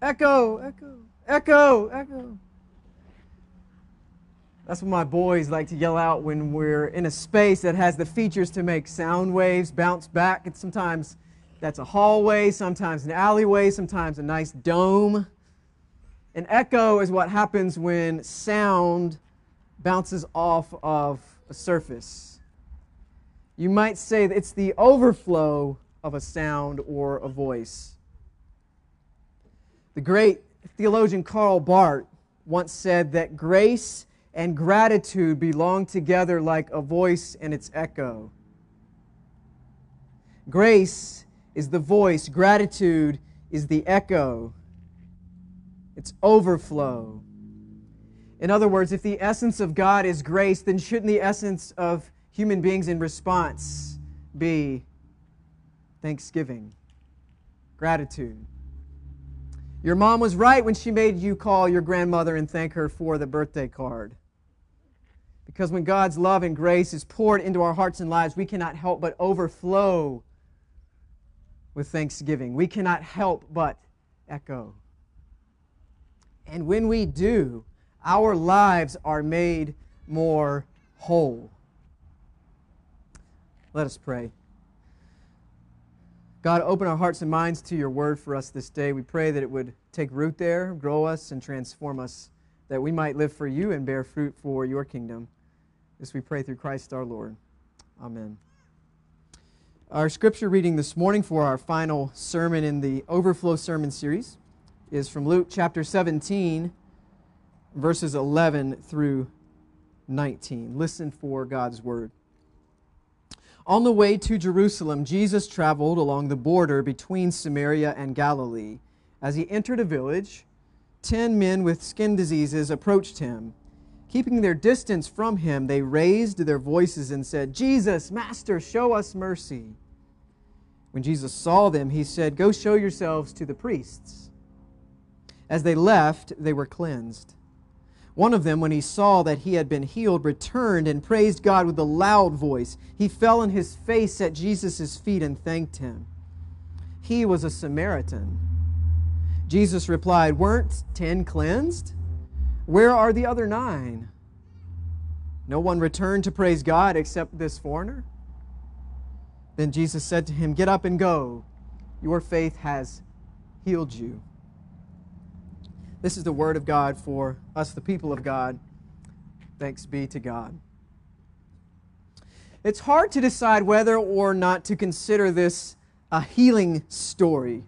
Echo, echo, echo, echo. That's what my boys like to yell out when we're in a space that has the features to make sound waves bounce back. And sometimes that's a hallway, sometimes an alleyway, sometimes a nice dome. An echo is what happens when sound bounces off of a surface. You might say that it's the overflow of a sound or a voice. The great theologian Karl Barth once said that grace and gratitude belong together like a voice and its echo. Grace is the voice, gratitude is the echo, it's overflow. In other words, if the essence of God is grace, then shouldn't the essence of human beings in response be thanksgiving, gratitude? Your mom was right when she made you call your grandmother and thank her for the birthday card. Because when God's love and grace is poured into our hearts and lives, we cannot help but overflow with thanksgiving. We cannot help but echo. And when we do, our lives are made more whole. Let us pray. God, open our hearts and minds to your word for us this day. We pray that it would take root there, grow us, and transform us, that we might live for you and bear fruit for your kingdom. This we pray through Christ our Lord. Amen. Our scripture reading this morning for our final sermon in the Overflow Sermon series is from Luke chapter 17, verses 11 through 19. Listen for God's word. On the way to Jerusalem, Jesus traveled along the border between Samaria and Galilee. As he entered a village, ten men with skin diseases approached him. Keeping their distance from him, they raised their voices and said, Jesus, Master, show us mercy. When Jesus saw them, he said, Go show yourselves to the priests. As they left, they were cleansed. One of them, when he saw that he had been healed, returned and praised God with a loud voice. He fell on his face at Jesus' feet and thanked him. He was a Samaritan. Jesus replied, Weren't ten cleansed? Where are the other nine? No one returned to praise God except this foreigner. Then Jesus said to him, Get up and go. Your faith has healed you. This is the word of God for us, the people of God. Thanks be to God. It's hard to decide whether or not to consider this a healing story.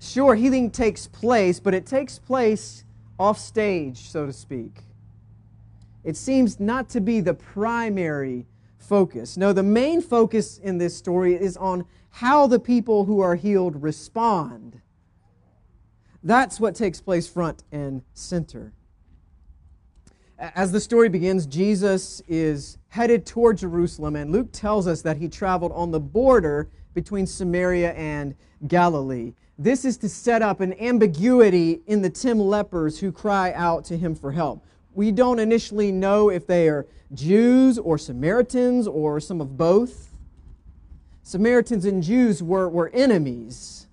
Sure, healing takes place, but it takes place off stage, so to speak. It seems not to be the primary focus. No, the main focus in this story is on how the people who are healed respond. That's what takes place front and center. As the story begins, Jesus is headed toward Jerusalem, and Luke tells us that he traveled on the border between Samaria and Galilee. This is to set up an ambiguity in the 10 lepers who cry out to him for help. We don't initially know if they are Jews or Samaritans or some of both. Samaritans and Jews were, were enemies.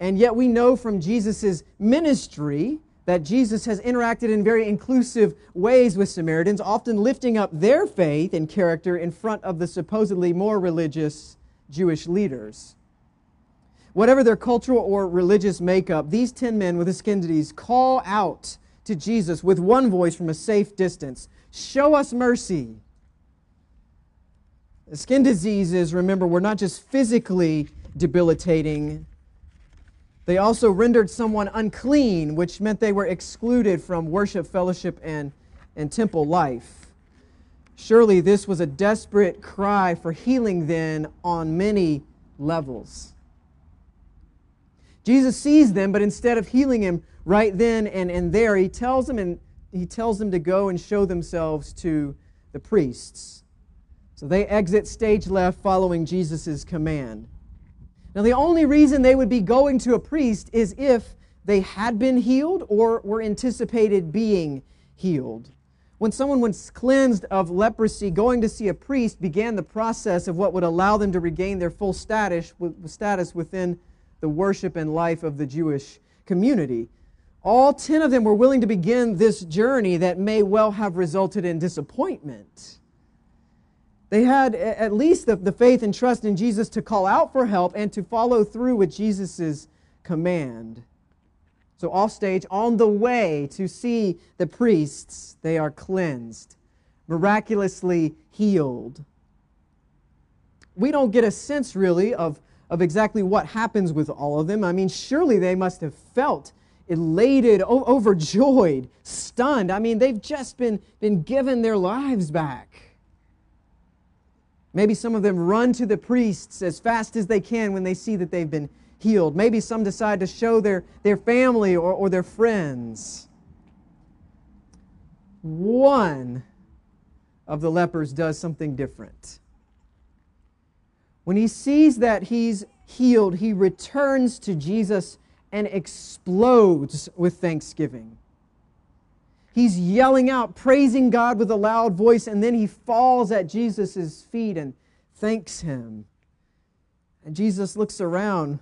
And yet we know from Jesus' ministry that Jesus has interacted in very inclusive ways with Samaritans, often lifting up their faith and character in front of the supposedly more religious Jewish leaders. Whatever their cultural or religious makeup, these 10 men with disease call out to Jesus with one voice from a safe distance Show us mercy. Skin diseases, remember, were not just physically debilitating, they also rendered someone unclean, which meant they were excluded from worship, fellowship, and, and temple life. Surely this was a desperate cry for healing, then, on many levels. Jesus sees them, but instead of healing him right then and, and there, he tells them and he tells them to go and show themselves to the priests. So they exit stage left following Jesus' command. Now, the only reason they would be going to a priest is if they had been healed or were anticipated being healed. When someone was cleansed of leprosy, going to see a priest began the process of what would allow them to regain their full status, status within the worship and life of the Jewish community. All 10 of them were willing to begin this journey that may well have resulted in disappointment. They had at least the, the faith and trust in Jesus to call out for help and to follow through with Jesus' command. So, off stage, on the way to see the priests, they are cleansed, miraculously healed. We don't get a sense really of, of exactly what happens with all of them. I mean, surely they must have felt elated, overjoyed, stunned. I mean, they've just been, been given their lives back. Maybe some of them run to the priests as fast as they can when they see that they've been healed. Maybe some decide to show their, their family or, or their friends. One of the lepers does something different. When he sees that he's healed, he returns to Jesus and explodes with thanksgiving. He's yelling out, praising God with a loud voice, and then he falls at Jesus' feet and thanks him. And Jesus looks around.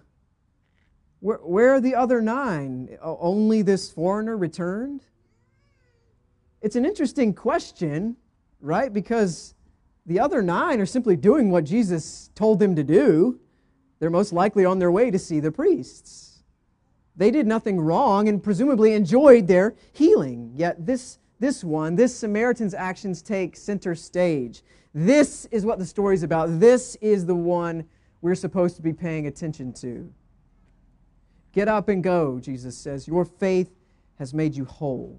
Where, where are the other nine? Only this foreigner returned? It's an interesting question, right? Because the other nine are simply doing what Jesus told them to do. They're most likely on their way to see the priests. They did nothing wrong and presumably enjoyed their healing. Yet this, this one, this Samaritan's actions take center stage. This is what the story is about. This is the one we're supposed to be paying attention to. Get up and go, Jesus says. Your faith has made you whole.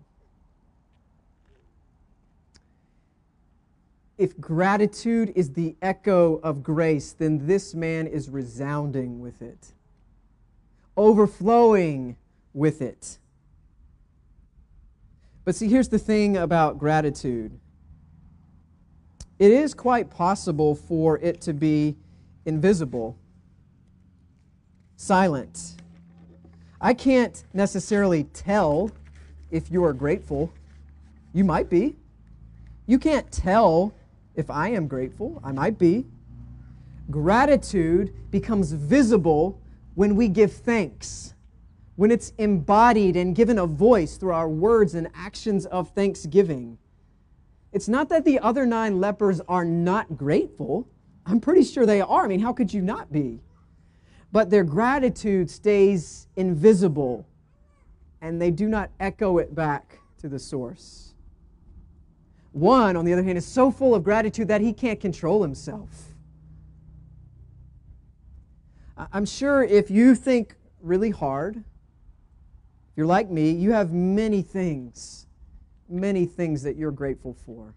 If gratitude is the echo of grace, then this man is resounding with it overflowing with it. But see, here's the thing about gratitude it is quite possible for it to be invisible, silent. I can't necessarily tell if you are grateful. You might be. You can't tell if I am grateful. I might be. Gratitude becomes visible when we give thanks, when it's embodied and given a voice through our words and actions of thanksgiving. It's not that the other nine lepers are not grateful. I'm pretty sure they are. I mean, how could you not be? But their gratitude stays invisible and they do not echo it back to the source. One, on the other hand, is so full of gratitude that he can't control himself. I'm sure if you think really hard, if you're like me, you have many things, many things that you're grateful for.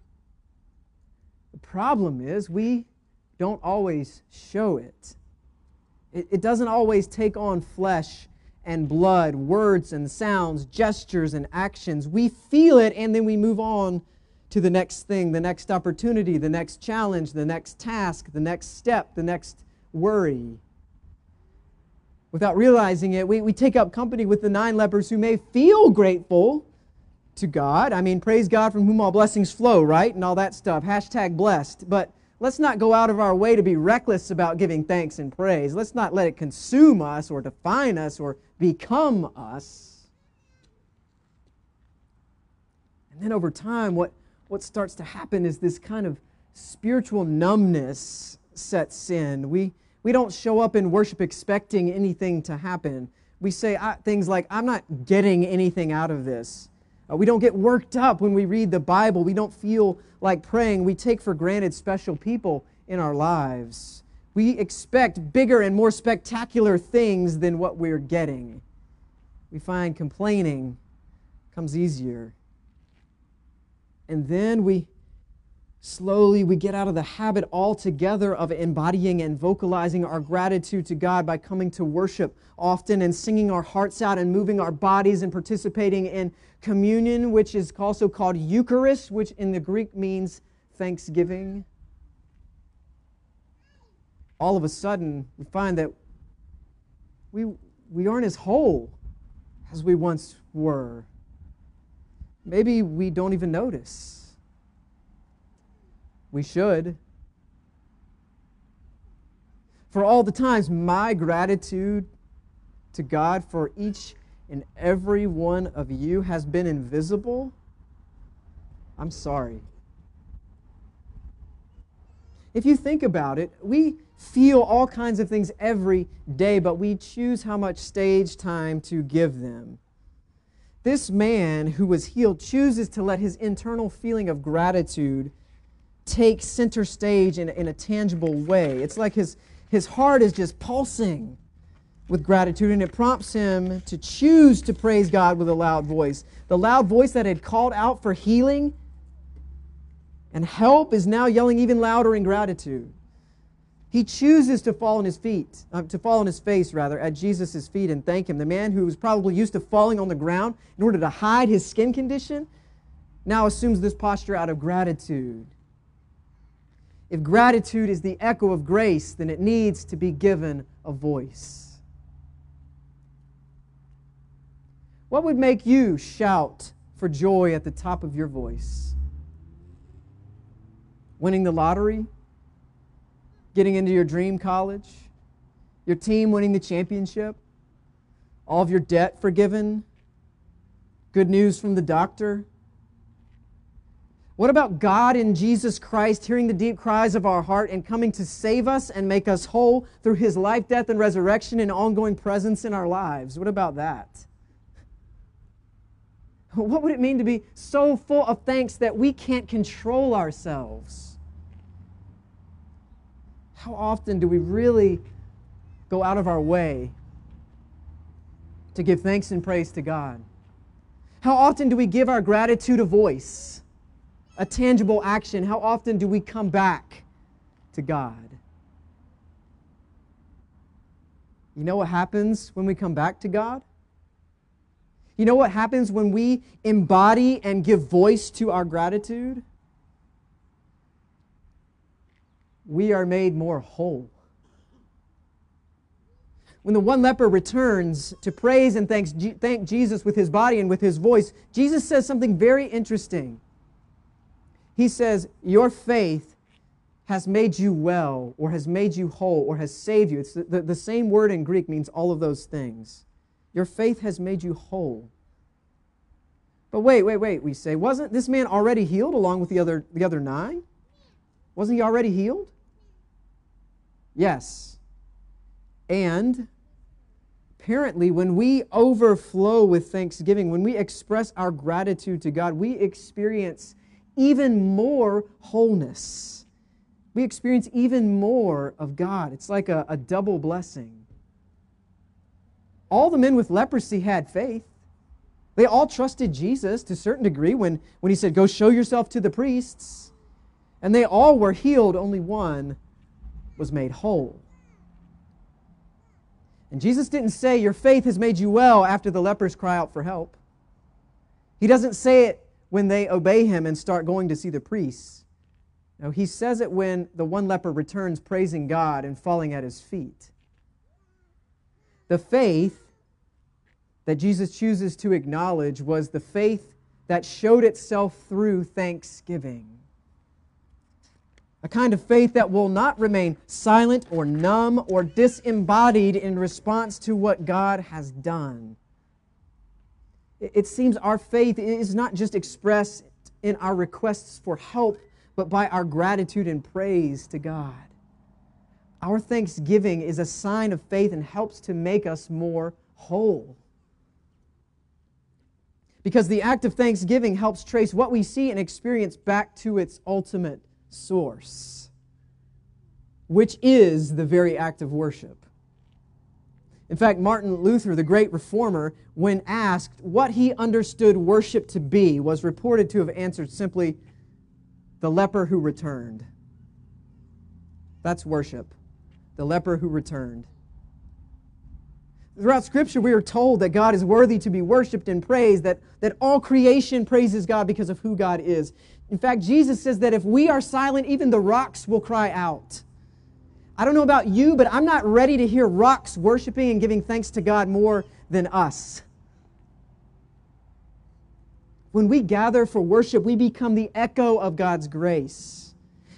The problem is we don't always show it. It, it doesn't always take on flesh and blood, words and sounds, gestures and actions. We feel it and then we move on to the next thing, the next opportunity, the next challenge, the next task, the next step, the next worry without realizing it, we, we take up company with the nine lepers who may feel grateful to God. I mean, praise God from whom all blessings flow, right? And all that stuff. Hashtag blessed. But let's not go out of our way to be reckless about giving thanks and praise. Let's not let it consume us or define us or become us. And then over time, what, what starts to happen is this kind of spiritual numbness sets in. We, we don't show up in worship expecting anything to happen. We say things like, I'm not getting anything out of this. Uh, we don't get worked up when we read the Bible. We don't feel like praying. We take for granted special people in our lives. We expect bigger and more spectacular things than what we're getting. We find complaining comes easier. And then we Slowly, we get out of the habit altogether of embodying and vocalizing our gratitude to God by coming to worship often and singing our hearts out and moving our bodies and participating in communion, which is also called Eucharist, which in the Greek means thanksgiving. All of a sudden, we find that we, we aren't as whole as we once were. Maybe we don't even notice. We should. For all the times, my gratitude to God for each and every one of you has been invisible, I'm sorry. If you think about it, we feel all kinds of things every day, but we choose how much stage time to give them. This man who was healed chooses to let his internal feeling of gratitude take center stage in, in a tangible way. It's like his, his heart is just pulsing with gratitude, and it prompts him to choose to praise God with a loud voice. The loud voice that had called out for healing and help is now yelling even louder in gratitude. He chooses to fall on his feet, uh, to fall on his face, rather, at Jesus' feet and thank him. The man who was probably used to falling on the ground in order to hide his skin condition now assumes this posture out of gratitude. If gratitude is the echo of grace, then it needs to be given a voice. What would make you shout for joy at the top of your voice? Winning the lottery? getting into your dream college, your team winning the championship, all of your debt forgiven, good news from the doctor? What about God in Jesus Christ hearing the deep cries of our heart and coming to save us and make us whole through his life, death, and resurrection and ongoing presence in our lives? What about that? What would it mean to be so full of thanks that we can't control ourselves? How often do we really go out of our way to give thanks and praise to God? How often do we give our gratitude a voice, a tangible action? How often do we come back to God? You know what happens when we come back to God? You know what happens when we embody and give voice to our gratitude? we are made more whole. When the one leper returns to praise and thanks, thank Jesus with his body and with his voice, Jesus says something very interesting. He says, Your faith has made you well, or has made you whole, or has saved you. It's the, the, the same word in Greek means all of those things. Your faith has made you whole. But wait, wait, wait, we say, wasn't this man already healed along with the other, the other nine? Wasn't he already healed? Yes. And apparently, when we overflow with thanksgiving, when we express our gratitude to God, we experience even more wholeness. We experience even more of God. It's like a, a double blessing. All the men with leprosy had faith. They all trusted Jesus to a certain degree when, when he said, Go show yourself to the priests. And they all were healed, only one was made whole. And Jesus didn't say, Your faith has made you well after the lepers cry out for help. He doesn't say it when they obey him and start going to see the priests. No, he says it when the one leper returns praising God and falling at his feet. The faith that Jesus chooses to acknowledge was the faith that showed itself through thanksgiving a kind of faith that will not remain silent or numb or disembodied in response to what God has done. It seems our faith is not just expressed in our requests for help, but by our gratitude and praise to God. Our thanksgiving is a sign of faith and helps to make us more whole. Because the act of thanksgiving helps trace what we see and experience back to its ultimate source, which is the very act of worship. In fact, Martin Luther, the great reformer, when asked what he understood worship to be, was reported to have answered simply, the leper who returned. That's worship. The leper who returned. Throughout Scripture, we are told that God is worthy to be worshiped and praised, that, that all creation praises God because of who God is. In fact, Jesus says that if we are silent, even the rocks will cry out. I don't know about you, but I'm not ready to hear rocks worshiping and giving thanks to God more than us. When we gather for worship, we become the echo of God's grace.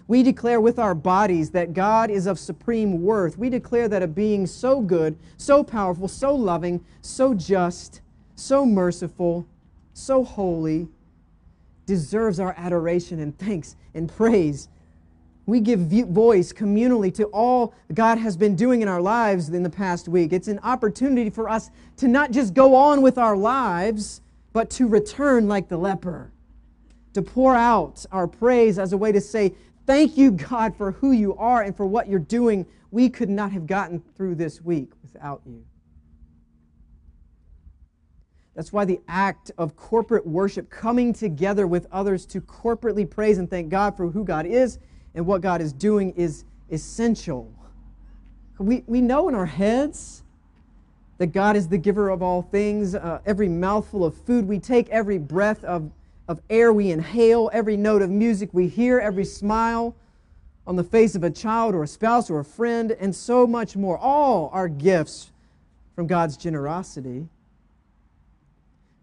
We declare with our bodies that God is of supreme worth. We declare that a being so good, so powerful, so loving, so just, so merciful, so holy, deserves our adoration and thanks and praise. We give voice communally to all God has been doing in our lives in the past week. It's an opportunity for us to not just go on with our lives, but to return like the leper, to pour out our praise as a way to say, Thank you, God, for who you are and for what you're doing. We could not have gotten through this week without you. That's why the act of corporate worship, coming together with others to corporately praise and thank God for who God is and what God is doing, is essential. We, we know in our heads that God is the giver of all things. Uh, every mouthful of food we take, every breath of, of air we inhale, every note of music we hear, every smile on the face of a child or a spouse or a friend, and so much more. All are gifts from God's generosity.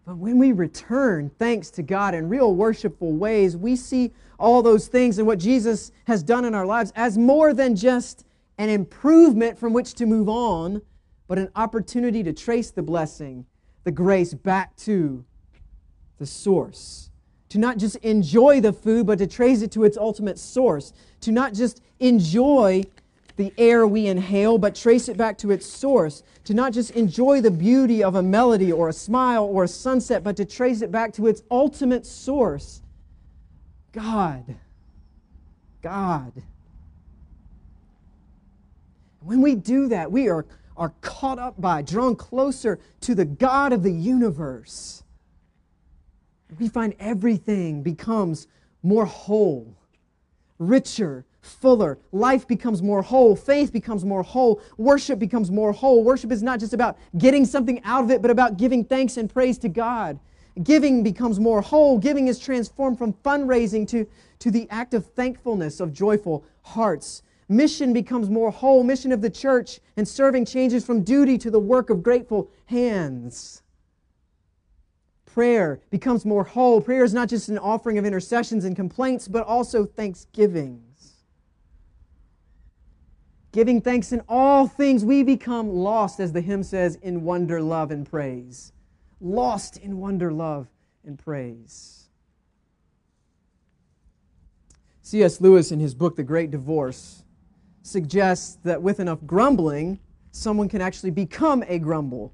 But when we return thanks to God in real worshipful ways, we see all those things and what Jesus has done in our lives as more than just an improvement from which to move on, but an opportunity to trace the blessing, the grace back to the source. To not just enjoy the food, but to trace it to its ultimate source. To not just enjoy the air we inhale, but trace it back to its source. To not just enjoy the beauty of a melody or a smile or a sunset, but to trace it back to its ultimate source God. God. When we do that, we are, are caught up by, drawn closer to the God of the universe. We find everything becomes more whole, richer, fuller. Life becomes more whole. Faith becomes more whole. Worship becomes more whole. Worship is not just about getting something out of it, but about giving thanks and praise to God. Giving becomes more whole. Giving is transformed from fundraising to, to the act of thankfulness of joyful hearts. Mission becomes more whole. Mission of the church and serving changes from duty to the work of grateful hands. Prayer becomes more whole. Prayer is not just an offering of intercessions and complaints, but also thanksgiving giving thanks in all things, we become lost, as the hymn says, in wonder, love, and praise. Lost in wonder, love, and praise. C.S. Lewis, in his book, The Great Divorce, suggests that with enough grumbling, someone can actually become a grumble.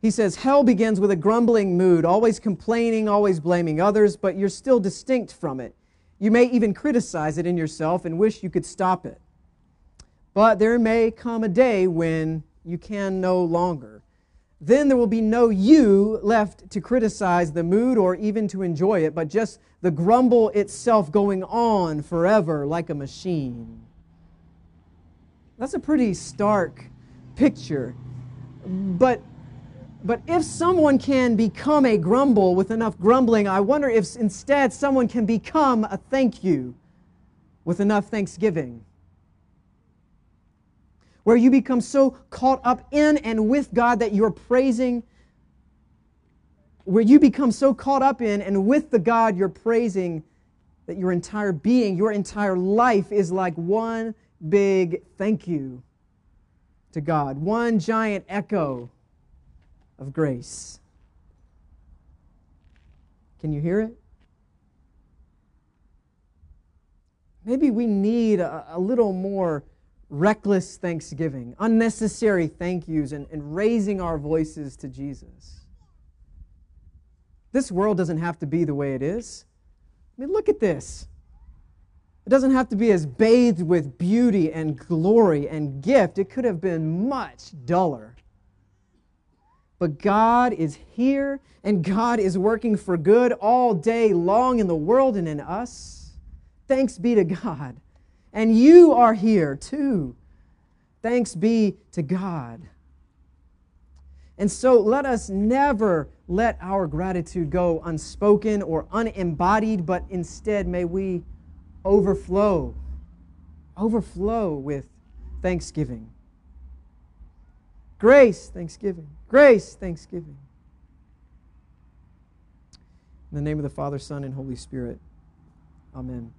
He says, Hell begins with a grumbling mood, always complaining, always blaming others, but you're still distinct from it. You may even criticize it in yourself and wish you could stop it. But there may come a day when you can no longer. Then there will be no you left to criticize the mood or even to enjoy it, but just the grumble itself going on forever like a machine. That's a pretty stark picture. But, but if someone can become a grumble with enough grumbling, I wonder if instead someone can become a thank you with enough thanksgiving where you become so caught up in and with God that you're praising, where you become so caught up in and with the God you're praising that your entire being, your entire life is like one big thank you to God, one giant echo of grace. Can you hear it? Maybe we need a, a little more reckless thanksgiving, unnecessary thank yous, and, and raising our voices to Jesus. This world doesn't have to be the way it is. I mean, look at this. It doesn't have to be as bathed with beauty and glory and gift. It could have been much duller. But God is here and God is working for good all day long in the world and in us. Thanks be to God. And you are here too. Thanks be to God. And so let us never let our gratitude go unspoken or unembodied, but instead may we overflow, overflow with thanksgiving. Grace, thanksgiving. Grace, thanksgiving. In the name of the Father, Son, and Holy Spirit. Amen.